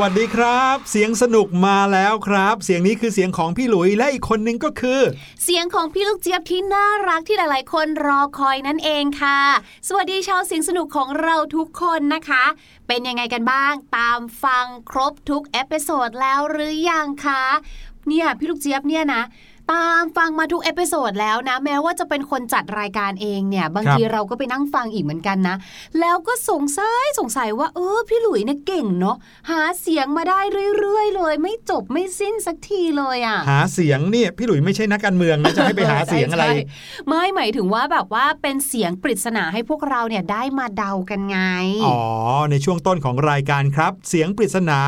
สวัสดีครับ เสียงสนุกมาแล้วครับ เสียงนี้คือเสียงของพี่หลุยและอีกคนนึงก็คือ เสียงของพี่ลูกเจี๊ยบที่น่ารักที่หลายๆ คนรอคอยนั่นเองค่ะ สวัสดีชาวเสียงสนุกของเราทุกคนนะคะ เป็นยังไงกันบ้าง ตามฟังครบทุก episode แล้วหรือยังคะเนี่ยพี่ลูกเจี๊ยบเนี่ยนะ ตามฟังมาทุก episode แล้วนะ แม้ว่าจะเป็นคนจัดรายการเองเนี่ยบางทีเราก็ไปนั่งฟังอีกเหมือนกันนะ แล้วก็สงสัยสงสัยว่าเออพี่หลุยเนี่ยเก่งเนาะหาเสียงมาได้เรื่อยๆ เลย ไม่จบไม่สิ้นสักทีเลยอะ่ะหาเสียงเนี่ยพี่หลุยไม่ใช่นักการเมืองนะจะให้ไปหาเสียงอะไรใช่ไม่หมายถึงว่าแบบว่าเป็นเสียงปริศนาให้พวกเราเนี่ยได้มาเดากันไงอ๋อในช่วงต้นของรายการครับ เสียงปริศนา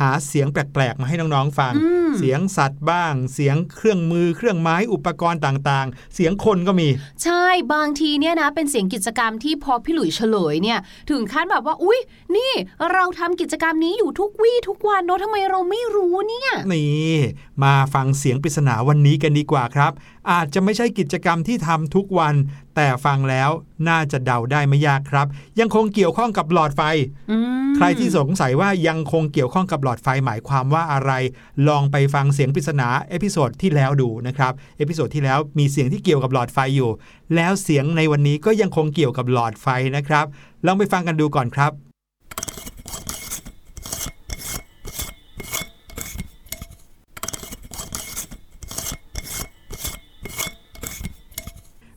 หาเสียงแปลกๆมาให้น้องๆฟังอืมเสียงสัตว์บ้าง เสียงเครื่องมือเครื่องไม้อุปกรณ์ต่างๆ เสียงคนก็มี ใช่บางทีเนี่ยนะเป็นเสียงกิจกรรมที่พอพี่หลุยเฉลยเนี่ยถึงขั้นแบบว่าอุ๊ย นี่เราทำกิจกรรมนี้อยู่ทุกวี่ทุกวันเนาะทำไมเราไม่รู้เนี่ยนี่มาฟังเสียงปริศนาวันนี้กันดีกว่าครับ อาจจะไม่ใช่กิจกรรมที่ทำทุกวันแต่ฟังแล้วน่าจะเดาได้ไม่ยากครับ ยังคงเกี่ยวข้องกับหลอดไฟอืมใครที่สงสัยว่ายังคงเกี่ยวข้องกับหลอดไฟหมายความว่าอะไร ลองไปฟังเสียงปริศนา episode ที่แล้วดูนะครับepisode ที่แล้วมีเสียงที่เกี่ยวกับหลอดไฟอยู่ แล้วเสียงในวันนี้ก็ยังคงเกี่ยวกับหลอดไฟนะครับ ลองไปฟังกันดูก่อนครับ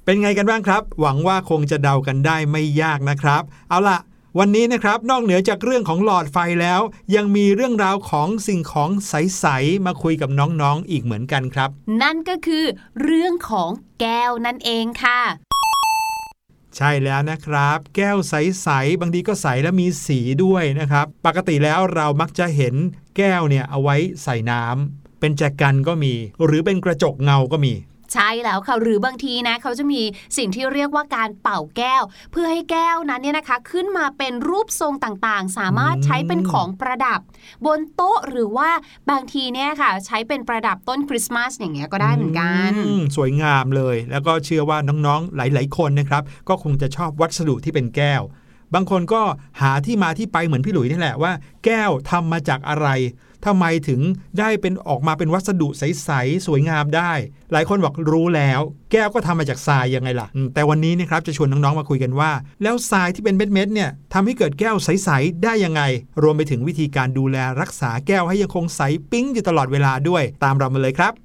เป็นไงกันบ้างครับ หวังว่าคงจะเดากันได้ไม่ยากนะครับ เอาล่ะ วันนี้นะครับนอกเหนือจากเรื่องของหลอดไฟแล้ว ยังมีเรื่องราวของสิ่งของใส ๆ มาคุยกับน้อง ๆ อีกเหมือนกันครับ นั่นก็คือ เรื่องของแก้วนั่นเองค่ะใช่แล้วนะครับ แก้วใส ๆ บางทีก็ใสและมีสีด้วยนะครับ ปกติแล้วเรามักจะเห็นแก้วเนี่ยเอาไว้ใส่น้ำเป็นแจกันก็มี หรือเป็นกระจกเงาก็มี ใช่แล้วค่ะหรือบางทีนะเขาจะมีสิ่งที่เรียกว่าการเป่าแก้ว เพื่อให้แก้วนั้นเนี่ยนะคะขึ้นมาเป็นรูปทรงต่างๆ สามารถอืมใช้เป็นของประดับ บนโต๊ะหรือว่าบางทีเนี่ยค่ะ ใช้เป็นประดับต้นคริสต์มาสอย่างเงี้ยก็ได้เหมือนกันอืมสวยงามเลย แล้วก็เชื่อว่าน้องๆหลาย ๆ คนนะครับ ก็คงจะชอบวัสดุที่เป็นแก้ว บางคนก็หาที่มาที่ไปเหมือนพี่หลุยนี่แหละว่า แก้วทำมาจากอะไร ทำไมถึงได้เป็นออกมาเป็นวัสดุใส ๆ สวยงามได้ หลายคนบอกรู้แล้ว แก้วก็ทำมาจากทรายยังไงล่ะ แต่วันนี้นะครับจะชวนน้อง ๆ มาคุยกันว่า แล้วทรายที่เป็นเม็ด ๆ เนี่ยทำให้เกิดแก้วใส ๆ ได้ยังไง รวมไปถึงวิธีการดูแลรักษาแก้วให้ยังคงใสปิ๊งอยู่ตลอดเวลาด้วย ตามเรามาเลยครับ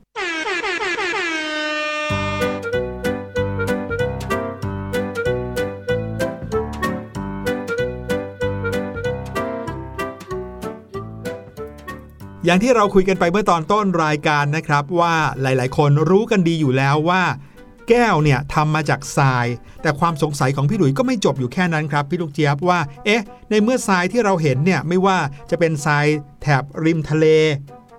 อย่างที่เราคุยกันไปเมื่อตอนต้นรายการนะครับว่าหลายๆ คนรู้กันดีอยู่แล้วว่า แก้วเนี่ยทำมาจากทราย แต่ความสงสัยของพี่หลุยก็ไม่จบอยู่แค่นั้นครับพี่ลูกเจี๊ยบว่า เอ๊ะ ในเมื่อทรายที่เราเห็นเนี่ยไม่ว่าจะเป็นทรายแถบริมทะเล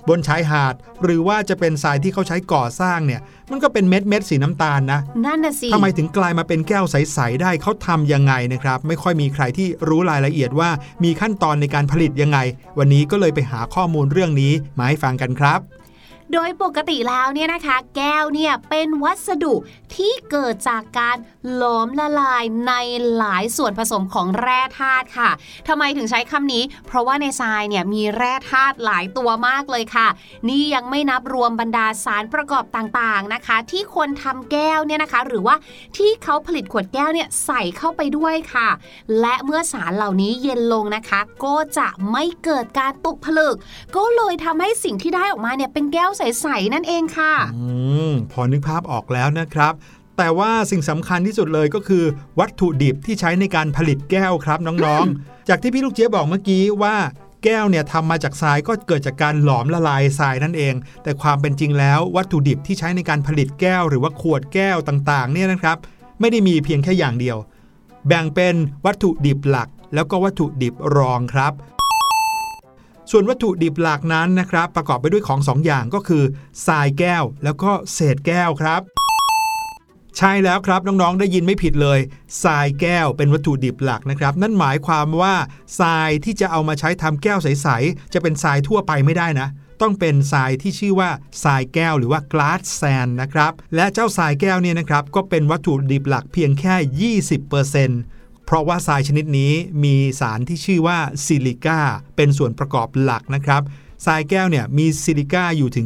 บนชายหาด หรือว่าจะเป็นทรายที่เขาใช้ก่อสร้างเนี่ย มันก็เป็นเม็ดเม็ดๆสีน้ำตาลนะนั่นน่ะสิทำไมถึงกลายมาเป็นแก้วใส ๆ ได้เขาทำยังไงนะครับ ไม่ค่อยมีใครที่รู้รายละเอียดว่ามีขั้นตอนในการผลิตยังไง วันนี้ก็เลยไปหาข้อมูลเรื่องนี้มาให้ฟังกันครับ โดยปกติแล้วเนี่ยนะคะ แก้วเนี่ยเป็นวัสดุที่เกิดจากการหลอมละลายในหลายส่วนผสมของแร่ธาตุค่ะทำไมถึงใช้คำนี้ เพราะว่าในทรายเนี่ยมีแร่ธาตุหลายตัวมากเลยค่ะ นี่ยังไม่นับรวมบรรดาสารประกอบต่างๆนะคะ ที่คนทำแก้วเนี่ยนะคะ หรือว่าที่เขาผลิตขวดแก้วเนี่ยใส่เข้าไปด้วยค่ะ และเมื่อสารเหล่านี้เย็นลงนะคะ ก็จะไม่เกิดการตกผลึก ก็เลยทำให้สิ่งที่ได้ออกมาเนี่ยเป็นแก้วใสๆนั่นเองค่ะอืมพอนึกภาพออกแล้วนะครับ แต่ว่าสิ่งสำคัญที่สุดเลยก็คือ วัตถุดิบที่ใช้ในการผลิตแก้วครับน้องๆ จากที่พี่ลูกเจี๊ยบบอกเมื่อกี้ว่าแก้วเนี่ยทำมาจากทรายก็เกิดจากการหลอมละลายทรายนั่นเอง แต่ความเป็นจริงแล้ว วัตถุดิบที่ใช้ในการผลิตแก้ว หรือว่าขวดแก้วต่างๆ เนี่ยนะครับ ไม่ได้มีเพียงแค่อย่างเดียว แบ่งเป็นวัตถุดิบหลัก แล้วก็วัตถุดิบรองครับ ส่วนวัตถุดิบหลักนั้นนะครับ ประกอบไปด้วยของสองอย่างก็คือทรายแก้ว แล้วก็เศษแก้วครับใช่แล้วครับน้องๆได้ยินไม่ผิดเลยทรายแก้วเป็นวัตถุดิบหลักนะครับ นั่นหมายความว่าทรายที่จะเอามาใช้ทำแก้วใสๆจะเป็นทรายทั่วไปไม่ได้นะ ต้องเป็นทรายที่ชื่อว่าทรายแก้วหรือว่า glass sand นะครับ และเจ้าทรายแก้วเนี่ยนะครับก็เป็นวัตถุดิบหลักเพียงแค่ 20%เเพราะว่าทรายชนิดนี้มีสารที่ชื่อว่าซิลิก้าเป็นส่วนประกอบหลักนะครับทรายแก้วเนี่ยมีซิลิก้าอยู่ถึง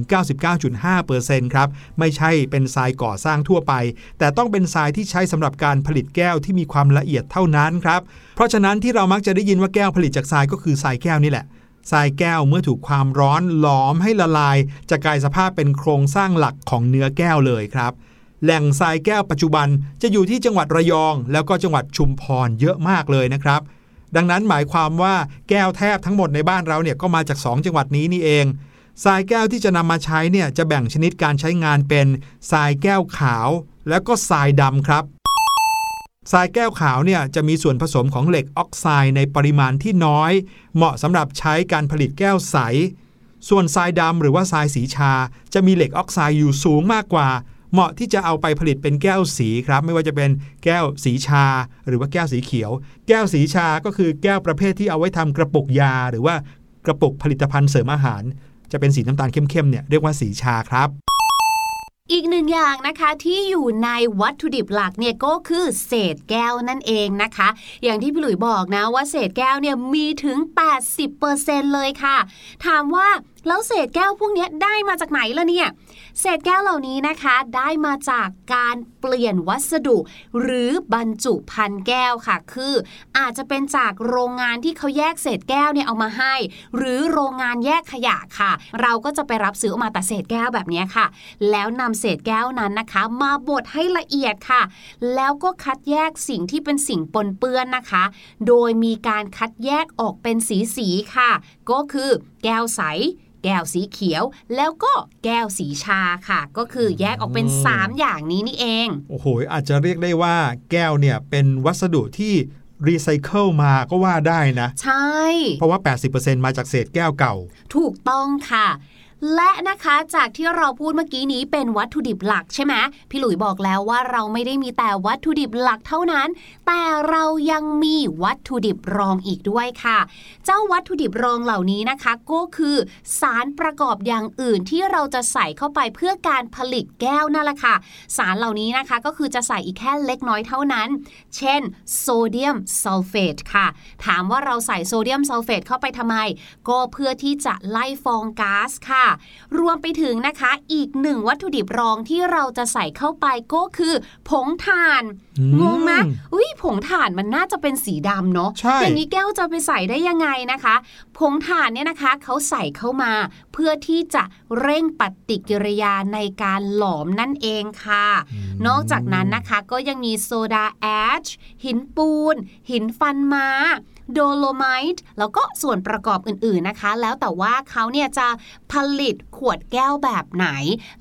99.5%ครับ ไม่ใช่เป็นทรายก่อสร้างทั่วไป แต่ต้องเป็นทรายที่ใช้สำหรับการผลิตแก้วที่มีความละเอียดเท่านั้นครับ เพราะฉะนั้นที่เรามักจะได้ยินว่าแก้วผลิตจากทรายก็คือทรายแก้วนี่แหละทรายแก้วเมื่อถูกความร้อนหลอมให้ละลาย จะกลายสภาพเป็นโครงสร้างหลักของเนื้อแก้วเลยครับ แหล่งทรายแก้วปัจจุบันจะอยู่ที่จังหวัดระยอง แล้วก็จังหวัดชุมพรเยอะมากเลยนะครับ ดังนั้นหมายความว่าแก้วแทบทั้งหมดในบ้านเราเนี่ยก็มาจาก 2 จังหวัดนี้นี่เองทรายแก้วที่จะนำมาใช้เนี่ยจะแบ่งชนิดการใช้งานเป็นทรายแก้วขาว แล้วก็ทรายดำครับทรายแก้วขาวเนี่ยจะมีส่วนผสมของเหล็กออกไซด์ในปริมาณที่น้อย เหมาะสำหรับใช้การผลิตแก้วใส ส่วนทรายดำหรือว่าทรายสีชา จะมีเหล็กออกไซด์อยู่สูงมากกว่า เหมาะที่จะเอาไปผลิตเป็นแก้วสีครับ ไม่ว่าจะเป็นแก้วสีชา หรือว่าแก้วสีเขียว แก้วสีชาก็คือแก้วประเภทที่เอาไว้ทำกระปุกยา หรือว่ากระปุกผลิตภัณฑ์เสริมอาหาร จะเป็นสีน้ำตาลเข้มๆเนี่ยเรียกว่าสีชาครับอีกหนึ่งอย่างนะคะที่อยู่ในวัตถุดิบหลักเนี่ยก็คือเศษแก้วนั่นเองนะคะ อย่างที่พี่หลุยบอกนะว่าเศษแก้วเนี่ยมีถึง 80%เลยค่ะ ถามว่า แล้วเศษแก้วพวกนี้ได้มาจากไหนล่ะเนี่ย เศษแก้วเหล่านี้นะคะได้มาจากการเปลี่ยนวัสดุ หรือบรรจุพันแก้วค่ะ คือ อาจจะเป็นจากโรงงานที่เขาแยกเศษแก้วเนี่ยเอามาให้ หรือโรงงานแยกขยะค่ะ เราก็จะไปรับซื้อออกมาแต่เศษแก้วแบบนี้ค่ะ แล้วนำเศษแก้วนั้นนะคะ มาบดให้ละเอียดค่ะ แล้วก็คัดแยกสิ่งที่เป็นสิ่งปนเปื้อนนะคะ โดยมีการคัดแยกออกเป็นสีสีค่ะ ก็คือแก้วใส แก้วสีเขียว แล้วก็แก้วสีชาค่ะ ก็คือแยกออกเป็น 3 อย่างนี้นี่เอง โอ้โห อาจจะเรียกได้ว่า แก้วเนี่ยเป็นวัสดุที่รีไซเคิลมาก็ว่าได้นะ ใช่ เพราะว่า 80%มาจากเศษแก้วเก่า ถูกต้องค่ะ และนะคะจากที่เราพูดเมื่อกี้นี้เป็นวัตถุดิบหลักใช่ไหมพี่หลุยบอกแล้วว่าเราไม่ได้มีแต่วัตถุดิบหลักเท่านั้น แต่เรายังมีวัตถุดิบรองอีกด้วยค่ะ เจ้าวัตถุดิบรองเหล่านี้นะคะ ก็คือสารประกอบอย่างอื่นที่เราจะใส่เข้าไปเพื่อการผลิตแก้วนั่นแหละค่ะ สารเหล่านี้นะคะก็คือจะใส่อีกแค่เล็กน้อยเท่านั้น เช่นโซเดียมซัลเฟตค่ะ ถามว่าเราใส่โซเดียมซัลเฟตเข้าไปทำไม ก็เพื่อที่จะไล่ฟองก๊าซค่ะรวมไปถึงนะคะอีกหนึ่งวัตถุดิบรองที่เราจะใส่เข้าไปก็คือ ผงถ่านงงไหมอุ้ยผงถ่านมันน่าจะเป็นสีดำเนาะอย่างนี้แก้วจะไปใส่ได้ยังไงนะคะ ผงถ่านเนี่ยนะคะเขาใส่เข้ามา เพื่อที่จะเร่งปฏิกิริยาในการหลอมนั่นเองค่ะ นอกจากนั้นนะคะก็ยังมีโซดาแอชหินปูน หินฟันมา โดโลไมต์แล้วก็ส่วนประกอบอื่นๆนะคะ แล้วแต่ว่าเขาเนี่ยจะผลิตขวดแก้วแบบไหน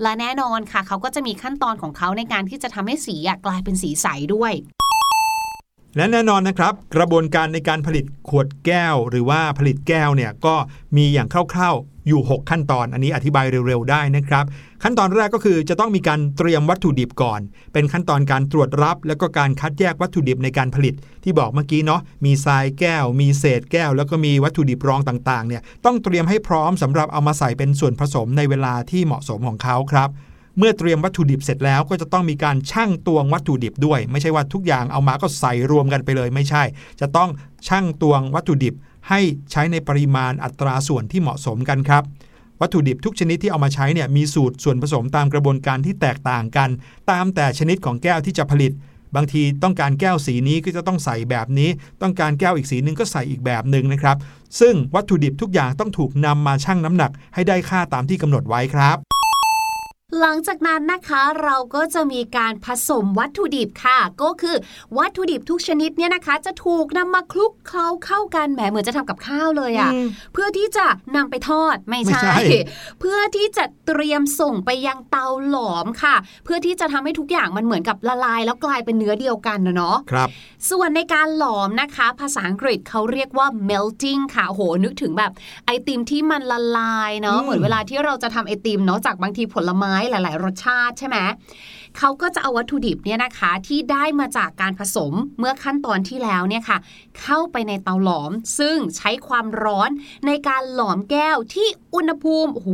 และแน่นอนค่ะ เขาก็จะมีขั้นตอนของเขาในการที่จะทำให้สีกลายเป็นสีใสด้วย และแน่นอนนะครับ กระบวนการในการผลิตขวดแก้ว หรือว่าผลิตแก้วเนี่ยก็มีอย่างคร่าวๆอยู่ 6 ขั้นตอน อันนี้อธิบายเร็วๆได้นะครับ ขั้นตอนแรกก็คือจะต้องมีการเตรียมวัตถุดิบก่อน เป็นขั้นตอนการตรวจรับ แล้วก็การคัดแยกวัตถุดิบในการผลิต ที่บอกเมื่อกี้เนาะมีทรายแก้ว มีเศษแก้ว แล้วก็มีวัตถุดิบรองต่างๆเนี่ยต้องเตรียมให้พร้อมสำหรับเอามาใส่เป็นส่วนผสมในเวลาที่เหมาะสมของเขาครับ เมื่อเตรียมวัตถุดิบเสร็จแล้วก็จะต้องมีการชั่งตวงวัตถุดิบด้วย ไม่ใช่ว่าทุกอย่างเอามาก็ใส่รวมกันไปเลยไม่ใช่ จะต้องชั่งตวงวัตถุดิบ ให้ใช้ในปริมาณอัตราส่วนที่เหมาะสมกันครับวัตถุดิบทุกชนิดที่เอามาใช้เนี่ยมีสูตรส่วนผสมตามกระบวนการที่แตกต่างกัน ตามแต่ชนิดของแก้วที่จะผลิต บางทีต้องการแก้วสีนี้ก็จะต้องใส่แบบนี้ ต้องการแก้วอีกสีหนึ่งก็ใส่อีกแบบหนึ่งนะครับ ซึ่งวัตถุดิบทุกอย่างต้องถูกนำมาชั่งน้ำหนักให้ได้ค่าตามที่กำหนดไว้ครับ หลังจากนั้นนะคะเราก็จะมีการผสมวัตถุดิบค่ะ ก็คือวัตถุดิบทุกชนิดเนี่ยนะคะ จะถูกนำมาคลุกเคล้าเข้ากันแหมเหมือนจะทำกับข้าวเลยอะ่ะเพื่อที่จะนำไปทอดไม่ใช่ เพื่อที่จะเตรียมส่งไปยังเตาหลอมค่ะ เพื่อที่จะทำให้ทุกอย่างมันเหมือนกับละลาย แล้วกลายเป็นเนื้อเดียวกันนะเนาะครับ ส่วนในการหลอมนะคะ ภาษาอังกฤษเขาเรียกว่า melting ค่ะโหนึกถึงแบบไอติมที่มันละลายเนาะเหมือนเวลาที่เราจะทำไอติมเนาะจากบางทีผลไม้หลาย ๆ รสชาติใช่ไหม เขาก็จะเอาวัตถุดิบเนี่ยนะคะที่ได้มาจากการผสมเมื่อขั้นตอนที่แล้วเนี่ยค่ะเข้าไปในเตาหลอม ซึ่งใช้ความร้อนในการหลอมแก้วที่อุณหภูมิโอ้โห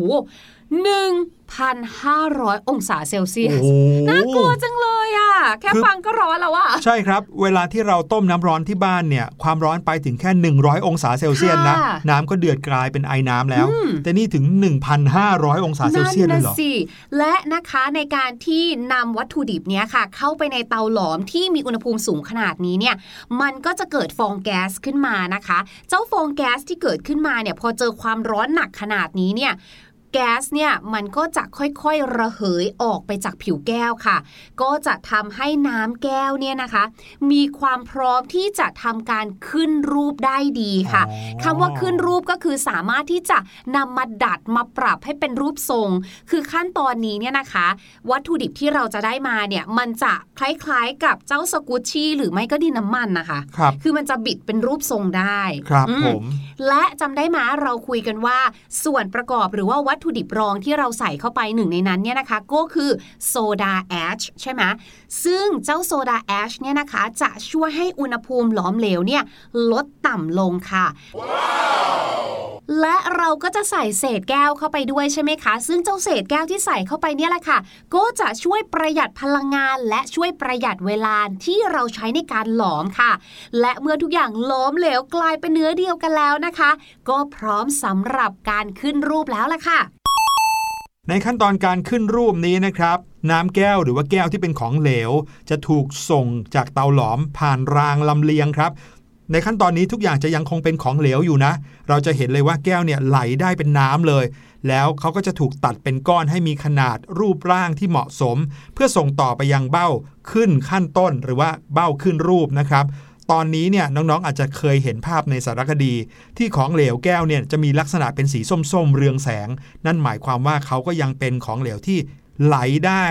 1,500 องศาเซลเซียสโอ้น่ากลัวจังเลยอะแค่ฟังก็ร้อนแล้วอะใช่ครับ เวลาที่เราต้มน้ำร้อนที่บ้านเนี่ย ความร้อนไปถึงแค่ 100 องศาเซลเซียสนะค่ะน้ำก็เดือดกลายเป็นไอน้ำแล้วอืมแต่นี่ถึง 1,500 องศาเซลเซียสเลยเหรอนั่นน่ะสิ และนะคะในการที่นำวัตถุดิบเนี้ยค่ะ เข้าไปในเตาหลอมที่มีอุณหภูมิสูงขนาดนี้เนี่ยมันก็จะเกิดฟองแก๊สขึ้นมานะคะ เจ้าฟองแก๊สที่เกิดขึ้นมาเนี่ยพอเจอความร้อนหนักขนาดนี้เนี่ย แก๊สเนี่ยมันก็จะค่อยๆระเหยออกไปจากผิวแก้วค่ะ ก็จะทำให้น้ำแก้วเนี่ยนะคะ มีความพร้อมที่จะทำการขึ้นรูปได้ดีค่ะอ๋อคำว่าขึ้นรูปก็คือสามารถที่จะนำมาดัดมาปรับให้เป็นรูปทรง คือขั้นตอนนี้เนี่ยนะคะ วัตถุดิบที่เราจะได้มาเนี่ยมันจะคล้ายๆกับเจ้าสกูชชี่หรือไม่ก็ดินน้ำมันนะคะครับคือมันจะบิดเป็นรูปทรงได้ครับอืผมและจำได้ไหมเราคุยกันว่าส่วนประกอบหรือว่าวัตถุดิบรองที่เราใส่เข้าไปหนึ่งในนั้นเนี่ยนะคะ ก็คือโซดาแอชใช่ไหมซึ่งเจ้าโซดาแอชเนี่ยนะคะ จะช่วยให้อุณหภูมิหลอมเหลวเนี่ยลดต่ำลงค่ะ และเราก็จะใส่เศษแก้วเข้าไปด้วยใช่ไหมคะ ซึ่งเจ้าเศษแก้วที่ใส่เข้าไปเนี่ยแหละค่ะ ก็จะช่วยประหยัดพลังงาน และช่วยประหยัดเวลาที่เราใช้ในการหลอมค่ะ และเมื่อทุกอย่างหลอมเหลวกลายเป็นเนื้อเดียวกันแล้วนะคะ ก็พร้อมสำหรับการขึ้นรูปแล้วล่ะค่ะ ในขั้นตอนการขึ้นรูปนี้นะครับน้ำแก้วหรือว่าแก้วที่เป็นของเหลว จะถูกส่งจากเตาหลอมผ่านรางลำเลียงครับ ในขั้นตอนนี้ทุกอย่างจะยังคงเป็นของเหลวอยู่นะ เราจะเห็นเลยว่าแก้วเนี่ยไหลได้เป็นน้ำเลย แล้วเขาก็จะถูกตัดเป็นก้อนให้มีขนาดรูปร่างที่เหมาะสม เพื่อส่งต่อไปยังเบ้าขึ้นขั้นต้นหรือว่าเบ้าขึ้นรูปนะครับตอนนี้เนี่ยน้องๆอาจจะเคยเห็นภาพในสารคดี ที่ของเหลวแก้วเนี่ยจะมีลักษณะเป็นสีส้มๆ เรืองแสง นั่นหมายความว่าเขาก็ยังเป็นของเหลวที่ไหลได้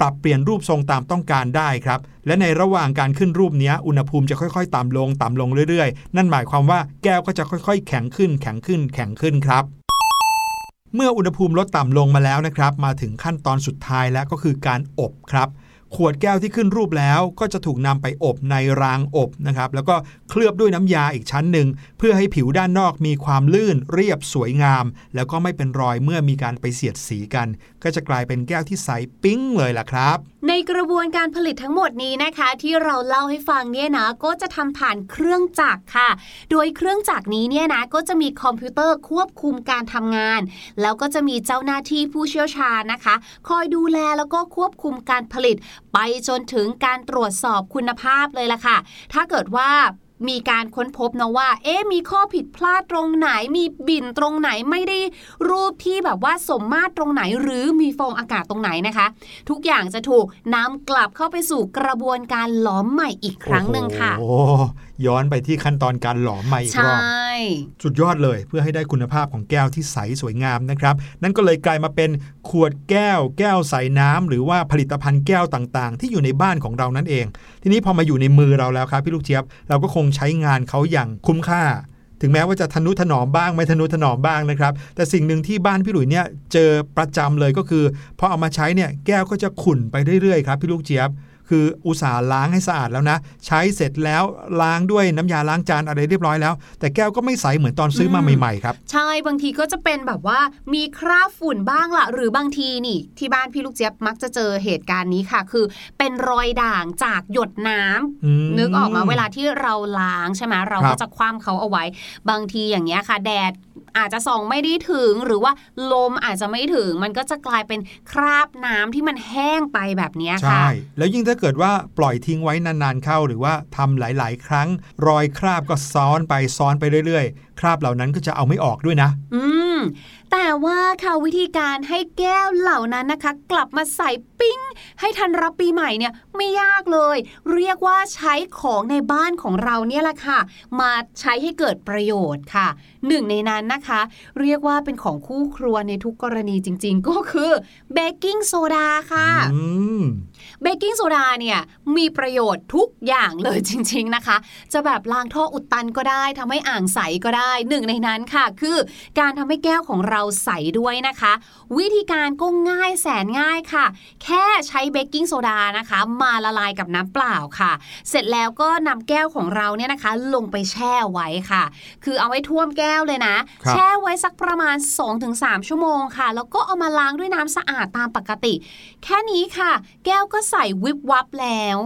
ปรับเปลี่ยนรูปทรงตามต้องการได้ครับ และในระหว่างการขึ้นรูปนี้อุณหภูมิจะค่อยๆ ต่ำลงต่ำลงเรื่อยๆ นั่นหมายความว่าแก้วก็จะค่อยๆ แข็งขึ้น แข็งขึ้น แข็งขึ้นครับ เมื่ออุณหภูมิลดต่ำลงมาแล้วนะครับ มาถึงขั้นตอนสุดท้ายแล้วก็คือการอบครับ ขวดแก้วที่ขึ้นรูปแล้ว ก็จะถูกนำไปอบในรางอบนะครับ แล้วก็เคลือบด้วยน้ำยาอีกชั้นหนึ่ง เพื่อให้ผิวด้านนอกมีความลื่นเรียบสวยงาม แล้วก็ไม่เป็นรอยเมื่อมีการไปเสียดสีกัน ก็จะกลายเป็นแก้วที่ใสปิ๊งเลยล่ะครับ ในกระบวนการผลิตทั้งหมดนี้นะคะ ที่เราเล่าให้ฟังเนี่ยนะก็จะทำผ่านเครื่องจักรค่ะ โดยเครื่องจักรนี้เนี่ยนะก็จะมีคอมพิวเตอร์ควบคุมการทำงาน แล้วก็จะมีเจ้าหน้าที่ผู้เชี่ยวชาญนะคะ คอยดูแลแล้วก็ควบคุมการผลิต ไปจนถึงการตรวจสอบคุณภาพเลยล่ะค่ะ ถ้าเกิดว่า มีการค้นพบนะว่า เอ๊มีข้อผิดพลาดตรงไหน มีบินตรงไหนไม่ได้รูปที่แบบว่าสมมาตรตรงไหน หรือมีฟองอากาศตรงไหนนะคะ ทุกอย่างจะถูกนำกลับเข้าไปสู่กระบวนการหลอมใหม่อีกครั้งหนึ่งค่ะโอ้โย้อนไปที่ขั้นตอนการหลอมใหม่อีกใช่รอบสุดยอดเลยเพื่อให้ได้คุณภาพของแก้วที่ใสสวยงามนะครับ นั่นก็เลยกลายมาเป็นขวดแก้ว แก้วใสน้ำหรือว่าผลิตภัณฑ์แก้วต่างๆ ที่อยู่ในบ้านของเรานั่นเอง ทีนี้พอมาอยู่ในมือเราแล้วครับพี่ลูกเจี๊ยบเราก็คงใช้งานเขาอย่างคุ้มค่าถึงแม้ว่าจะทนุถนอมบ้างไม่ทนุถนอมบ้างนะครับ แต่สิ่งหนึ่งที่บ้านพี่หลุยเนี่ยเจอประจำเลยก็คือพอเอามาใช้เนี่ยแก้วก็จะขุ่นไปเรื่อยๆครับพี่ลูกเจี๊ยบ คืออุตส่าห์ล้างให้สะอาดแล้วนะ ใช้เสร็จแล้วล้างด้วยน้ำยาล้างจานอะไรเรียบร้อยแล้ว แต่แก้วก็ไม่ใสเหมือนตอนซื้อมาอืมใหม่ๆครับใช่บางทีก็จะเป็นแบบว่ามีคราบฝุ่นบ้างละหรือบางทีนี่ ที่บ้านพี่ลูกเจี๊ยบมักจะเจอเหตุการณ์นี้ค่ะ คือเป็นรอยด่างจากหยดน้ำอืมนึกออกมาเวลาที่เราล้างใช่ไหมเราครัก็บจะคว่ำเขาเอาไว้ บางทีอย่างเงี้ยค่ะ แดด อาจจะส่องไม่ได้ถึงหรือว่าลมอาจจะไม่ถึง มันก็จะกลายเป็นคราบน้ำที่มันแห้งไปแบบนี้ค่ะใช่แล้วยิ่งถ้าเกิดว่าปล่อยทิ้งไว้นานๆเข้า หรือว่าทำหลาย ๆ ครั้ง รอยคราบก็ซ้อนไปซ้อนไปเรื่อยๆคราบเหล่านั้นก็จะเอาไม่ออกด้วยนะ อืม แต่ว่าค่ะวิธีการให้แก้วเหล่านั้นนะคะ กลับมาใส่ปิ้ง ให้ทันรับปีใหม่เนี่ยไม่ยากเลย เรียกว่าใช้ของในบ้านของเราเนี่ยแหละค่ะ มาใช้ให้เกิดประโยชน์ค่ะ หนึ่งในนั้นนะคะ เรียกว่าเป็นของคู่ครัวในทุกกรณีจริง ๆ ก็คือเบกกิ้งโซดาค่ะอืมเบกกิ้งโซดาเนี่ยมีประโยชน์ทุกอย่างเลยจริง ๆนะคะ จะแบบล้างท่ออุดตันก็ได้ทำให้อ่างใสก็ได้หนึ่งในนั้นค่ะ คือการทำให้แก้วก้วของเราใสด้วยนะคะ วิธีการก็ง่ายแสนง่ายค่ะ แค่ใช้เบกกิ้งโซดานะคะ มาละลายกับน้ำเปล่าค่ะ เสร็จแล้วก็นำแก้วของเราเนี่ยนะคะ ลงไปแช่ไว้ค่ะ คือเอาไว้ท่วมแก้วเลยนะครับแช่ไว้สักประมาณ 2-3 ชั่วโมงค่ะ แล้วก็เอามาล้างด้วยน้ำสะอาดตามปกติ แค่นี้ค่ะ แก้วก็ใส่วิบวับแล้ว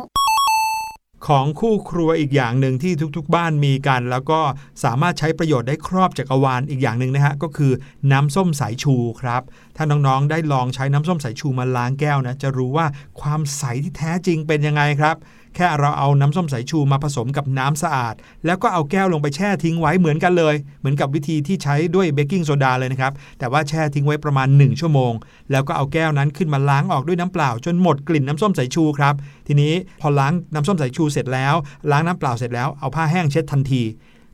ของคู่ครัวอีกอย่างหนึ่งที่ทุกๆ บ้านมีกัน แล้วก็สามารถใช้ประโยชน์ได้ครอบจักรวาลอีกอย่างหนึ่งนะฮะก็คือน้ำส้มสายชูครับ ถ้าน้องๆได้ลองใช้น้ำส้มสายชูมาล้างแก้วนะจะรู้ว่าความใสที่แท้จริงเป็นยังไงครับ แค่เราเอาน้ำส้มสายชูมาผสมกับน้ำสะอาด แล้วก็เอาแก้วลงไปแช่ทิ้งไว้เหมือนกันเลย เหมือนกับวิธีที่ใช้ด้วยเบกกิ้งโซดาเลยนะครับ แต่ว่าแช่ทิ้งไว้ประมาณ 1 ชั่วโมง แล้วก็เอาแก้วนั้นขึ้นมาล้างออกด้วยน้ำเปล่า จนหมดกลิ่นน้ำส้มสายชูครับ ทีนี้พอล้างน้ำส้มสายชูเสร็จแล้ว ล้างน้ำเปล่าเสร็จแล้วเอาผ้าแห้งเช็ดทันที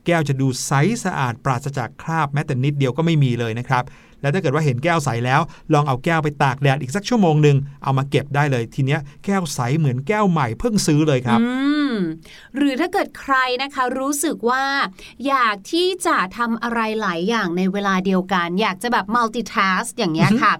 แก้วจะดูใสสะอาดปราศจากคราบแม้แต่นิดเดียวก็ไม่มีเลยนะครับ แล้วถ้าเกิดว่าเห็นแก้วใสแล้ว ลองเอาแก้วไปตากแดดอีกสักชั่วโมงหนึ่งเอามาเก็บได้เลยทีเนี้ยแก้วใสเหมือนแก้วใหม่เพิ่งซื้อเลยครับ อืม หรือถ้าเกิดใครนะคะรู้สึกว่า อยากที่จะทำอะไรหลายอย่างในเวลาเดียวกัน อยากจะแบบ multitask อย่างเงี้ยค่ะ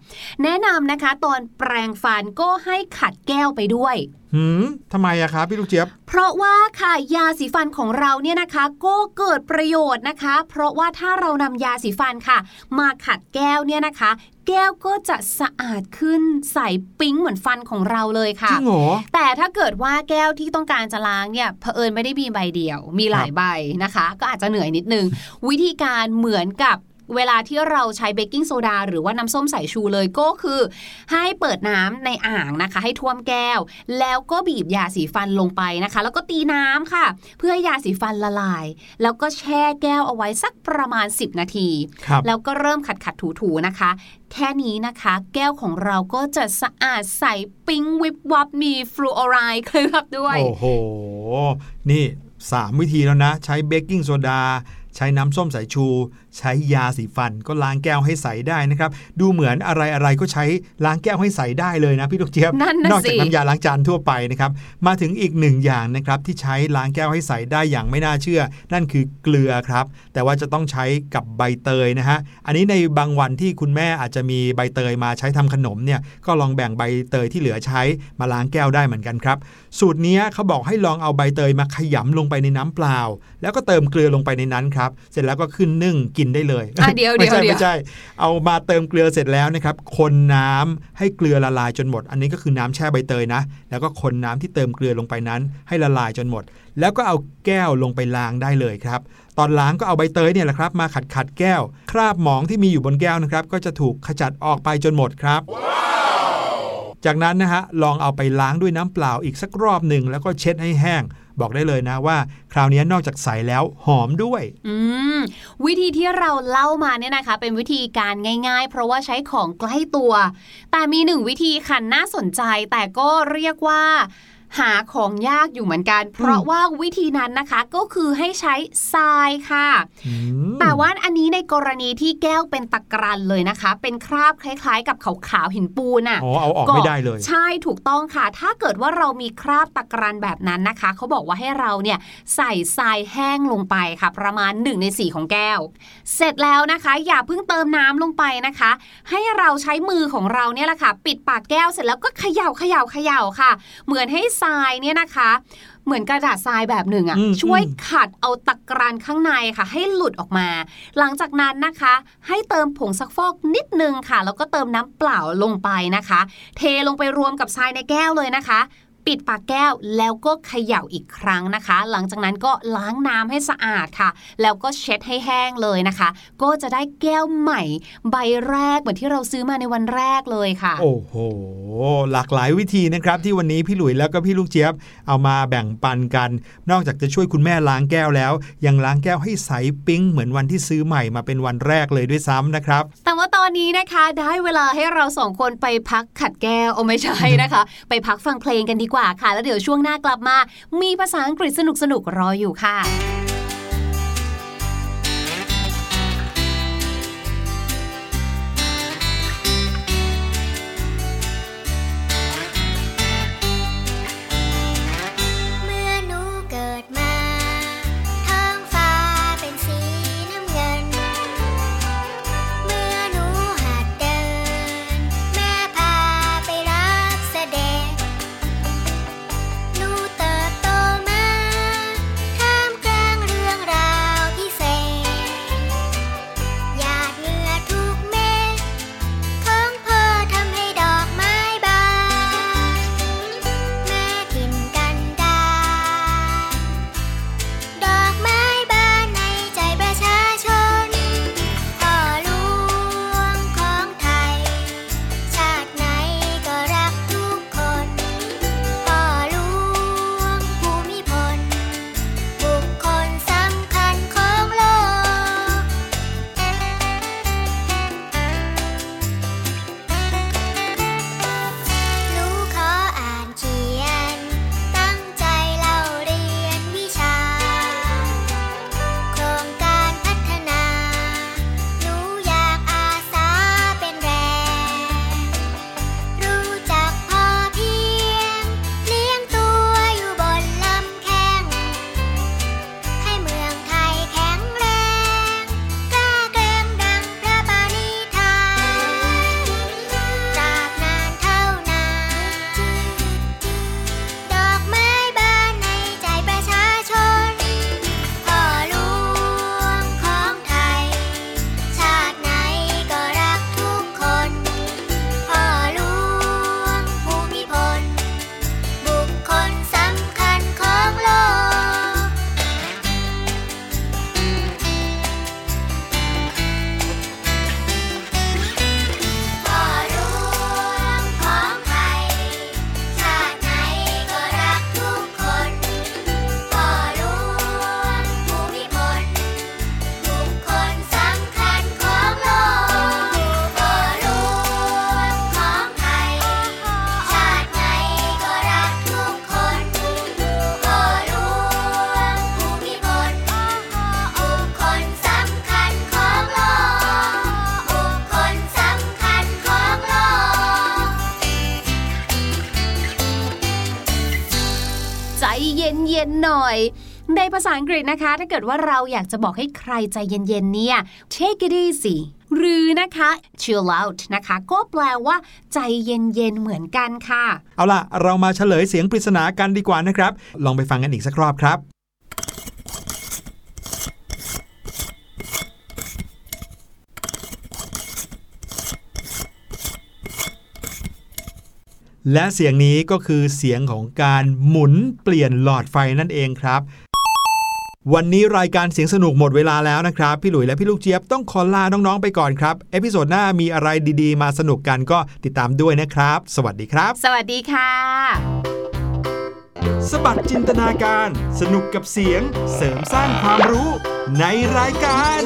แนะนำนะคะตอนแปรงฟันก็ให้ขัดแก้วไปด้วยหืมทำไมอะครับพี่ลูกเจี๊ยบ เพราะว่าค่ะยาสีฟันของเราเนี่ยนะคะก็เกิดประโยชน์นะคะ เพราะว่าถ้าเรานำยาสีฟันค่ะ มาขัดแก้วเนี่ยนะคะ แก้วก็จะสะอาดขึ้นใสปิ๊งเหมือนฟันของเราเลยค่ะ จริงเหรอแต่ถ้าเกิดว่าแก้วที่ต้องการจะล้างเนี่ยเผอิญไม่ได้มีใบเดียว มีหลายใบนะคะ ก็อาจจะเหนื่อยนิดนึง วิธีการเหมือนกับ เวลาที่เราใช้เบกกิ้งโซดาหรือว่าน้ำส้มสายชูเลยก็คือ ให้เปิดน้ำในอ่างนะคะ ให้ท่วมแก้ว แล้วก็บีบยาสีฟันลงไปนะคะ แล้วก็ตีน้ำค่ะ เพื่อให้ยาสีฟันละลาย แล้วก็แช่แก้วเอาไว้สักประมาณ 10 นาทีครับแล้วก็เริ่มขัดขัดถูถูๆนะคะ แค่นี้นะคะ แก้วของเราก็จะสะอาดใสปิ๊งวิบวับมีฟลูออไรด์เคลือบด้วย โอ้โห นี่ 3 วิธีแล้วนะ ใช้เบกกิ้งโซดาใช้น้ำส้มสายชู ใช้ยาสีฟันก็ล้างแก้วให้ใสได้นะครับ ดูเหมือนอะไรอะไรๆก็ใช้ล้างแก้วให้ใสได้เลยนะพี่ลูกเจี๊ยบนั่นน่ะนอกจากสิน้ำยาล้างจานทั่วไปนะครับ มาถึงอีกหนึ่งอย่างนะครับที่ใช้ล้างแก้วให้ใสได้อย่างไม่น่าเชื่อ นั่นคือเกลือครับ แต่ว่าจะต้องใช้กับใบเตยนะฮะ อันนี้ในบางวันที่คุณแม่อาจจะมีใบเตยมาใช้ทำขนมเนี่ย ก็ลองแบ่งใบเตยที่เหลือใช้มาล้างแก้วได้เหมือนกันครับ สูตรเนี้ยเขาบอกให้ลองเอาใบเตยมาขยำลงไปในน้ำเปล่า แล้วก็เติมเกลือลงไปในนั้นครับ เสร็จแล้วก็ขึ้นนึ่งกินได้เลยอะเดี๋ยวไม่เดี๋ยวใช่เดี๋ยวไม่ใช่ เอามาเติมเกลือเสร็จแล้วนะครับ คนน้ำให้เกลือละลายจนหมด อันนี้ก็คือน้ำแช่ใบเตยนะ แล้วก็คนน้ำที่เติมเกลือลงไปนั้น ให้ละลายจนหมด แล้วก็เอาแก้วลงไปล้างได้เลยครับ ตอนล้างก็เอาใบเตยเนี่ยแหละครับ มาขัดขัดๆแก้ว คราบหมองที่มีอยู่บนแก้วนะครับ ก็จะถูกขจัดออกไปจนหมดครับจากนั้นนะฮะลองเอาไปล้างด้วยน้ำเปล่าอีกสักรอบหนึ่งแล้วก็เช็ดให้แห้ง บอกได้เลยนะว่า คราวนี้นอกจากใสแล้วหอมด้วย อืมวิธีที่เราเล่ามาเนี่ยนะคะ เป็นวิธีการง่าย ๆ เพราะว่าใช้ของใกล้ตัว แต่มีหนึ่งวิธีค่ะน่าสนใจแต่ก็เรียกว่า หาของยากอยู่เหมือนกัน เพราะว่าวิธีนั้นนะคะก็คือให้ใช้ทรายค่ะอืมแต่ว่าอันนี้ในกรณีที่แก้วเป็นตะกรันเลยนะคะ เป็นคราบคล้าย ๆ กับขาวๆหินปูนอะอ๋อเอาออกไม่ได้เลย ใช่ถูกต้องค่ะ ถ้าเกิดว่าเรามีคราบตะกรันแบบนั้นนะคะเขาบอกว่าให้เราเนี่ยใส่ทรายแห้งลงไปค่ะ ประมาณ1ใน4ของแก้ว เสร็จแล้วนะคะ อย่าเพิ่งเติมน้ำลงไปนะคะ ให้เราใช้มือของเราเนี่ยแหละค่ะ ปิดปากแก้วเสร็จแล้วก็เขย่าเขย่าเขย่าค่ะ เหมือนให้ทรายเนี่ยนะคะเหมือนกระดาษทรายแบบหนึ่งอืมอะ่ะช่วยขัดเอาตะกรันข้างในค่ะ ให้หลุดออกมา หลังจากนั้นนะคะ ให้เติมผงซักฟอกนิดนึงค่ะ แล้วก็เติมน้ำเปล่าลงไปนะคะ เทลงไปรวมกับทรายในแก้วเลยนะคะ ปิดปากแก้วแล้วก็เขย่าอีกครั้งนะคะ หลังจากนั้นก็ล้างน้ำให้สะอาดค่ะ แล้วก็เช็ดให้แห้งเลยนะคะ ก็จะได้แก้วใหม่ ใบแรกเหมือนที่เราซื้อมาในวันแรกเลยค่ะ โอ้โห หลากหลายวิธีนะครับที่วันนี้พี่หลุยแล้วก็พี่ลูกเจี๊ยบเอามาแบ่งปันกัน นอกจากจะช่วยคุณแม่ล้างแก้วแล้ว ยังล้างแก้วให้ใสปิ๊งเหมือนวันที่ซื้อใหม่มาเป็นวันแรกเลยด้วยซ้ำนะครับ แต่ว่าตอนนี้นะคะได้เวลาให้เราสองคนไปพักขัดแก้วโอ้ไม่ใช่นะคะ ไปพักฟังเพลงกันดีกว่าค่ะ แล้วเดี๋ยวช่วงหน้ากลับมา มีภาษาอังกฤษสนุกๆรออยู่ค่ะ ภาษาอังกฤษนะคะ ถ้าเกิดว่าเราอยากจะบอกให้ใครใจเย็นๆเนี่ย take it easy หรือนะคะ chill out นะคะ ก็แปลว่าใจเย็นๆเหมือนกันค่ะ เอาล่ะ เรามาเฉลยเสียงปริศนากันดีกว่านะครับ ลองไปฟังกันอีกสักรอบครับ และเสียงนี้ก็คือเสียงของการหมุนเปลี่ยนหลอดไฟนั่นเองครับ วันนี้รายการเสียงสนุกหมดเวลาแล้วนะครับ พี่หลุยและพี่ลูกเจี๊ยบต้องขอลาน้องๆไปก่อนครับ episode หน้ามีอะไรดีๆ มาสนุกกันก็ติดตามด้วยนะครับ สวัสดีครับ สวัสดีค่ะ สะบัดจินตนาการ สนุกกับเสียง เสริมสร้างความรู้ในรายการ